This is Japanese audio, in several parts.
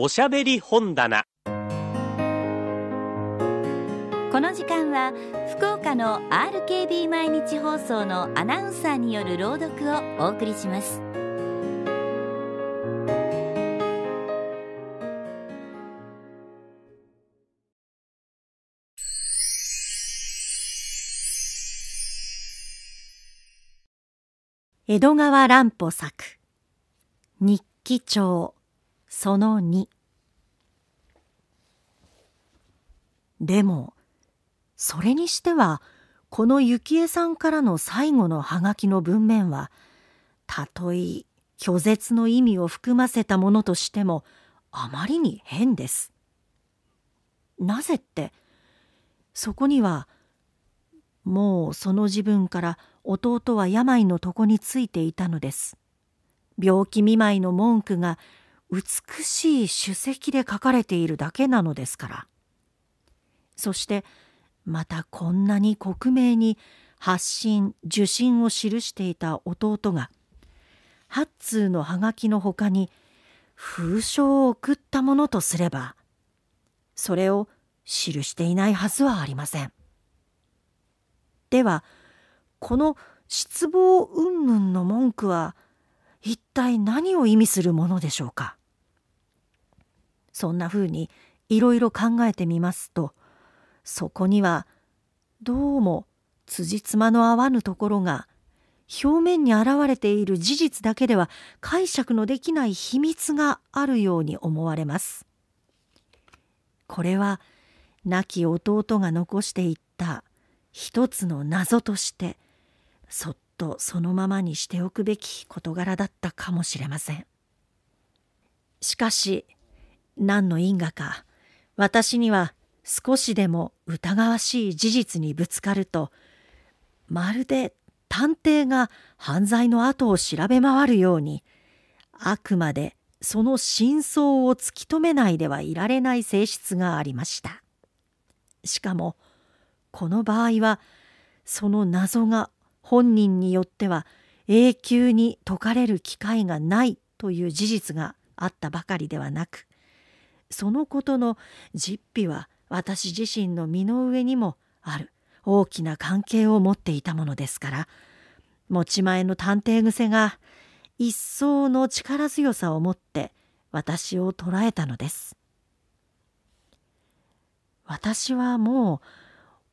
おしゃべり本棚。この時間は福岡の RKB 毎日放送のアナウンサーによる朗読をお送りします。江戸川乱歩作日記帳。その2でもそれにしてはこの幸恵さんからの最後のハガキの文面はたとえ拒絶の意味を含ませたものとしてもあまりに変です。なぜってそこにはもうその自分から弟は病の床についていたのです。病気見舞いの文句が美しい首席で書かれているだけなのですから。そしてまたこんなに克明に発信受信を記していた弟が八通の葉書のほかに封書を送ったものとすればそれを記していないはずはありません。ではこの失望云々の文句は一体何を意味するものでしょうか？そんなふうにいろいろ考えてみますとそこにはどうも辻褄の合わぬところが表面に現れている事実だけでは解釈のできない秘密があるように思われます。これは亡き弟が残していった一つの謎としてそっとそのままにしておくべき事柄だったかもしれませんしかし何の因果か私には少しでも疑わしい事実にぶつかるとまるで探偵が犯罪の後を調べ回るようにあくまでその真相を突き止めないではいられない性質がありました。しかもこの場合はその謎が本人によっては永久に解かれる機会がないという事実があったばかりではなくそのことの実費は私自身の身の上にもある。大きな関係を持っていたものですから。持ち前の探偵癖が一層の力強さを持って私を捉えたのです。私はも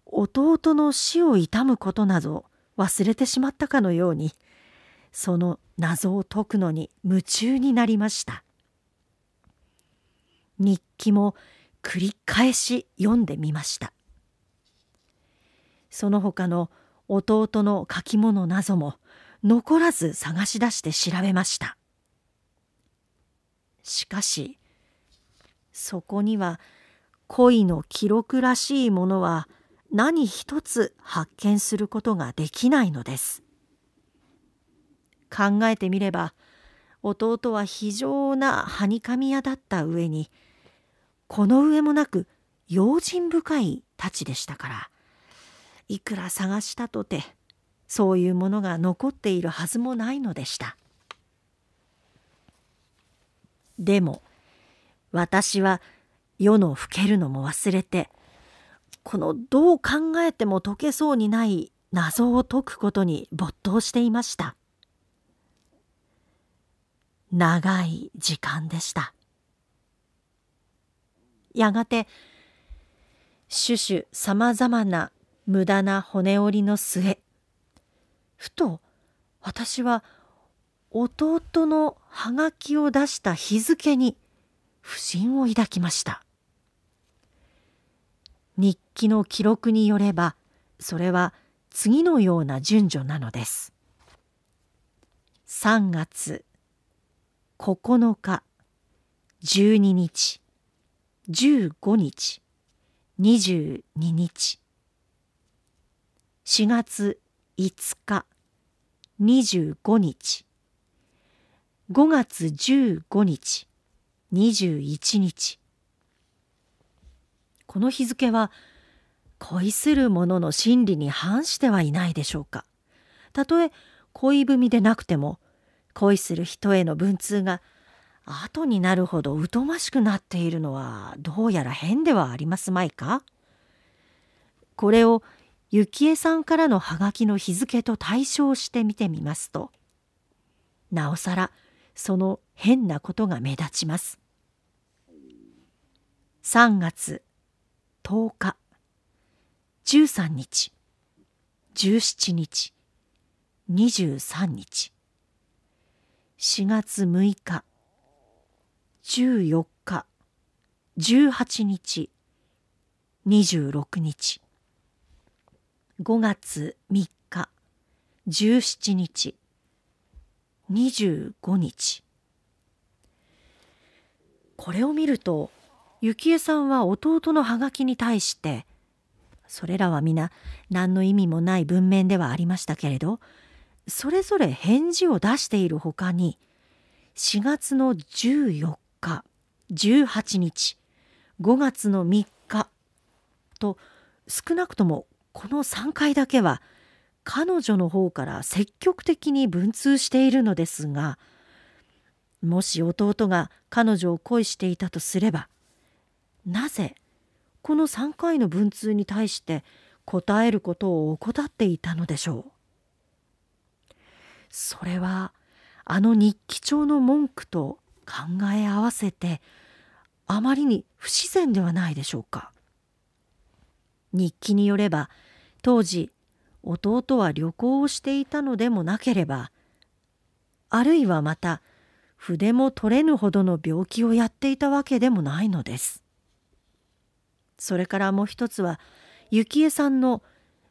う弟の死を悼むことなど忘れてしまったかのようにその謎を解くのに夢中になりました。日記も繰り返し読んでみましたその他の弟の書き物なども残らず探し出して調べましたしかしそこには恋の記録らしいものは何一つ発見することができないのです。考えてみれば弟は非常なはにかみ屋だった上にこの上もなく用心深い太刀でしたからいくら探したとてそういうものが残っているはずもないのでした。でも私は世の老けるのも忘れてこのどう考えても解けそうにない謎を解くことに没頭していました長い時間でしたやがて種々さまざまな無駄な骨折りの末ふと私は弟のはがきを出した日付に不審を抱きました日記の記録によればそれは次のような順序なのです。3月9日12日15日。22日。4月5日。25日。5月15日。21日。この日付は恋する者の心理に反してはいないでしょうか。たとえ恋文でなくても恋する人への文通が後になるほど疎ましくなっているのはどうやら変ではありますまいか？これを幸恵さんからのハガキの日付と対照して見てみますとなおさらその変なことが目立ちます。3月10日13日17日23日4月6日14日。18日。26日。5月3日。17日。25日。これを見ると幸恵さんは弟のハガキに対してそれらは皆何の意味もない文面ではありましたけれどそれぞれ返事を出しているほかに4月の14日日18日5月の3日と少なくともこの3回だけは彼女の方から積極的に文通しているのですがもし弟が彼女を恋していたとすればなぜこの3回の文通に対して答えることを怠っていたのでしょう？それはあの日記帳の文句と考え合わせてあまりに不自然ではないでしょうか。日記によれば当時弟は旅行をしていたのでもなければあるいはまた筆も取れぬほどの病気をやっていたわけでもないのです。それからもう一つは幸恵さんの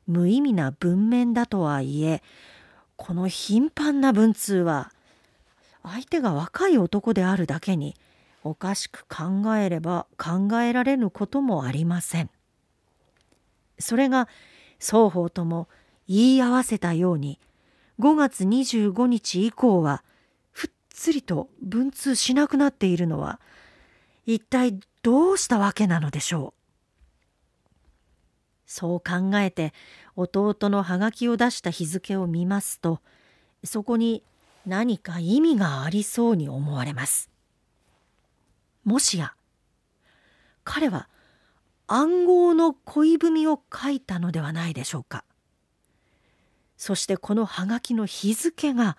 無意味な文面だとはいえこの頻繁な文通は相手が若い男であるだけにおかしく考えれば考えられぬこともありません。それが双方とも言い合わせたように5月25日以降はふっつりと文通しなくなっているのは一体どうしたわけなのでしょう。そう考えて弟のハガキを出した日付を見ますとそこに何か意味がありそうに思われます。もしや彼は暗号の恋文を書いたのではないでしょうか。そしてこのハガキの日付が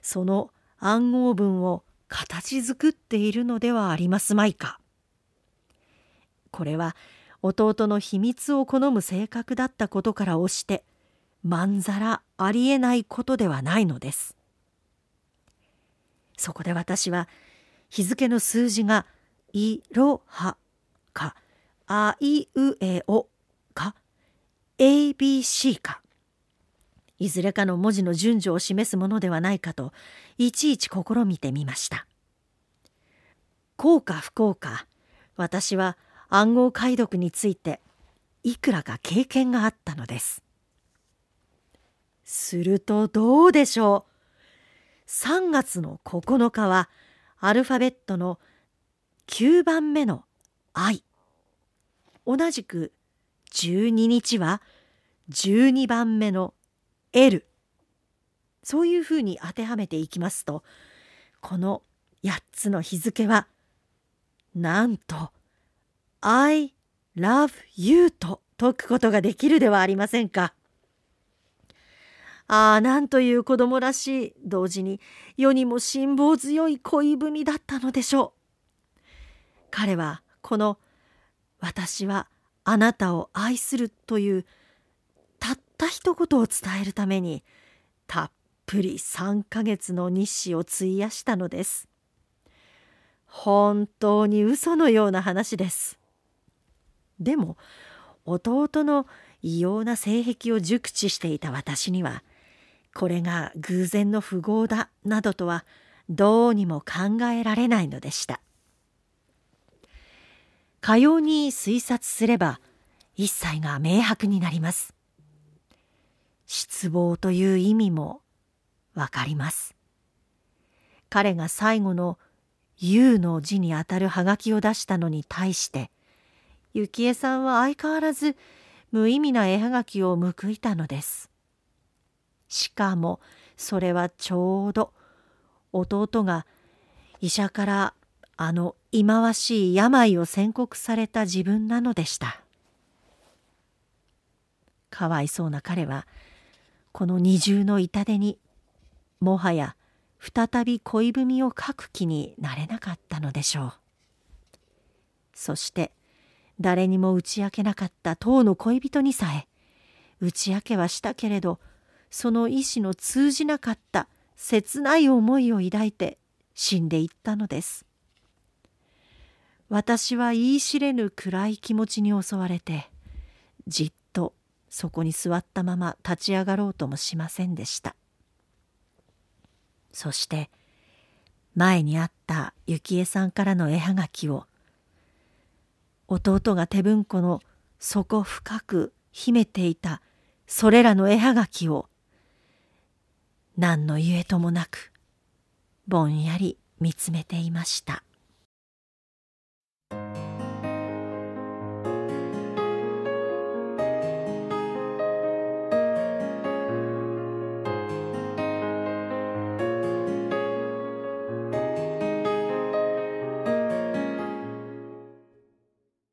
その暗号文を形作っているのではありますまいか。これは弟の秘密を好む性格だったことから押してまんざらありえないことではないのです。そこで私は日付の数字が「いろは」か「あいうえお」か「ABC」かいずれかの文字の順序を示すものではないかといちいち試みてみました。こうか不幸か私は暗号解読についていくらか経験があったのです。するとどうでしょう？3月の9日はアルファベットの9番目の「I」同じく12日は12番目の「L」そういうふうに当てはめていきますとこの8つの日付はなんと I love you と解くことができるではありませんか。ああ、なんという子供らしい、同時に世にも辛抱強い恋文だったのでしょう。彼はこの私はあなたを愛するというたった一言を伝えるためにたっぷり3ヶ月の日誌を費やしたのです。本当に嘘のような話です。でも弟の異様な性癖を熟知していた私にはこれが偶然の符号だなどとはどうにも考えられないのでした。かように推察すれば一切が明白になります。失望という意味もわかります。彼が最後の「U」の字にあたるはがきを出したのに対して「幸恵さんは相変わらず無意味な絵はがきを報いたのです。しかもそれはちょうど弟が医者からあの忌まわしい病を宣告された自分なのでした。かわいそうな彼はこの二重の痛手にもはや再び恋文を書く気になれなかったのでしょう。そして誰にも打ち明けなかった当の恋人にさえ打ち明けはしたけれどその意志の通じなかった切ない思いを抱いて死んでいったのです。私は言い知れぬ暗い気持ちに襲われてじっとそこに座ったまま立ち上がろうともしませんでした。そして前にあった幸恵さんからの絵はがきを弟が手文庫の底深く秘めていたそれらの絵はがきを何のゆえともなくぼんやり見つめていました。